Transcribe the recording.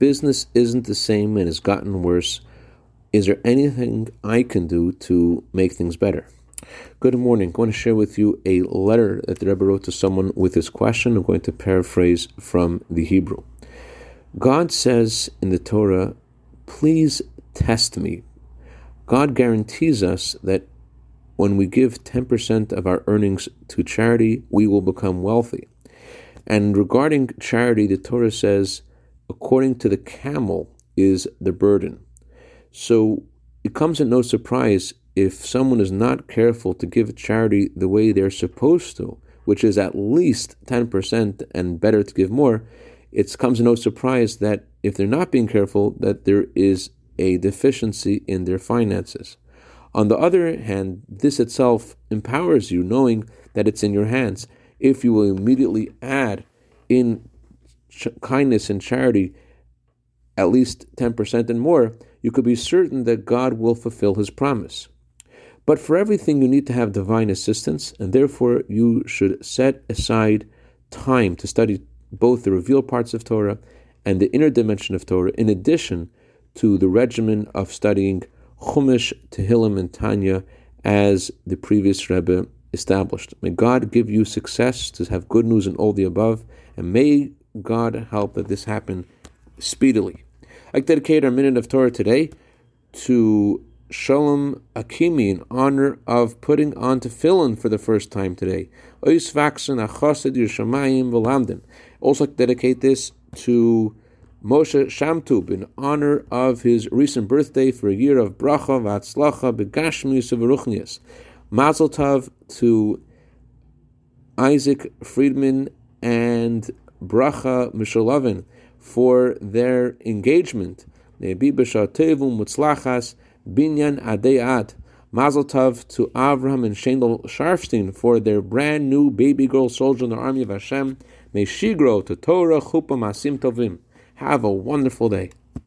business isn't the same and has gotten worse. Is there anything I can do to make things better? Good morning. I want to share with you a letter that the Rebbe wrote to someone with this question. I'm going to paraphrase from the Hebrew. God says in the Torah, Please test me. God guarantees us that when we give 10% of our earnings to charity, we will become wealthy. And regarding charity, the Torah says, according to the camel is the burden. So it comes at no surprise if someone is not careful to give charity the way they're supposed to, which is at least 10% and better to give more, it comes no surprise that if they're not being careful, that there is a deficiency in their finances. On the other hand, this itself empowers you, knowing that it's in your hands. If you will immediately add in kindness and charity at least 10% and more, you could be certain that God will fulfill his promise. But for everything, you need to have divine assistance, and therefore you should set aside time to study both the revealed parts of Torah and the inner dimension of Torah, in addition to the regimen of studying Chumash, Tehillim, and Tanya as the previous Rebbe established. May God give you success to have good news in all the above, and may God help that this happen speedily. I dedicate our minute of Torah today to Shalom Akimi in honor of putting on tefillin for the first time today. Also dedicate this to Moshe Shemtov in honor of his recent birthday for a year of bracha v'atzlacha begashmius v'ruchnius. Mazel tov to Isaac Friedman and Bracha Mishulovin for their engagement. Mutzlachas Binyan Adei Ad. Mazel Tov to Avram and Shendel Sharfstein for their brand new baby girl soldier in the army of Hashem. May she grow to Torah Chupa Maasim Tovim. Have a wonderful day.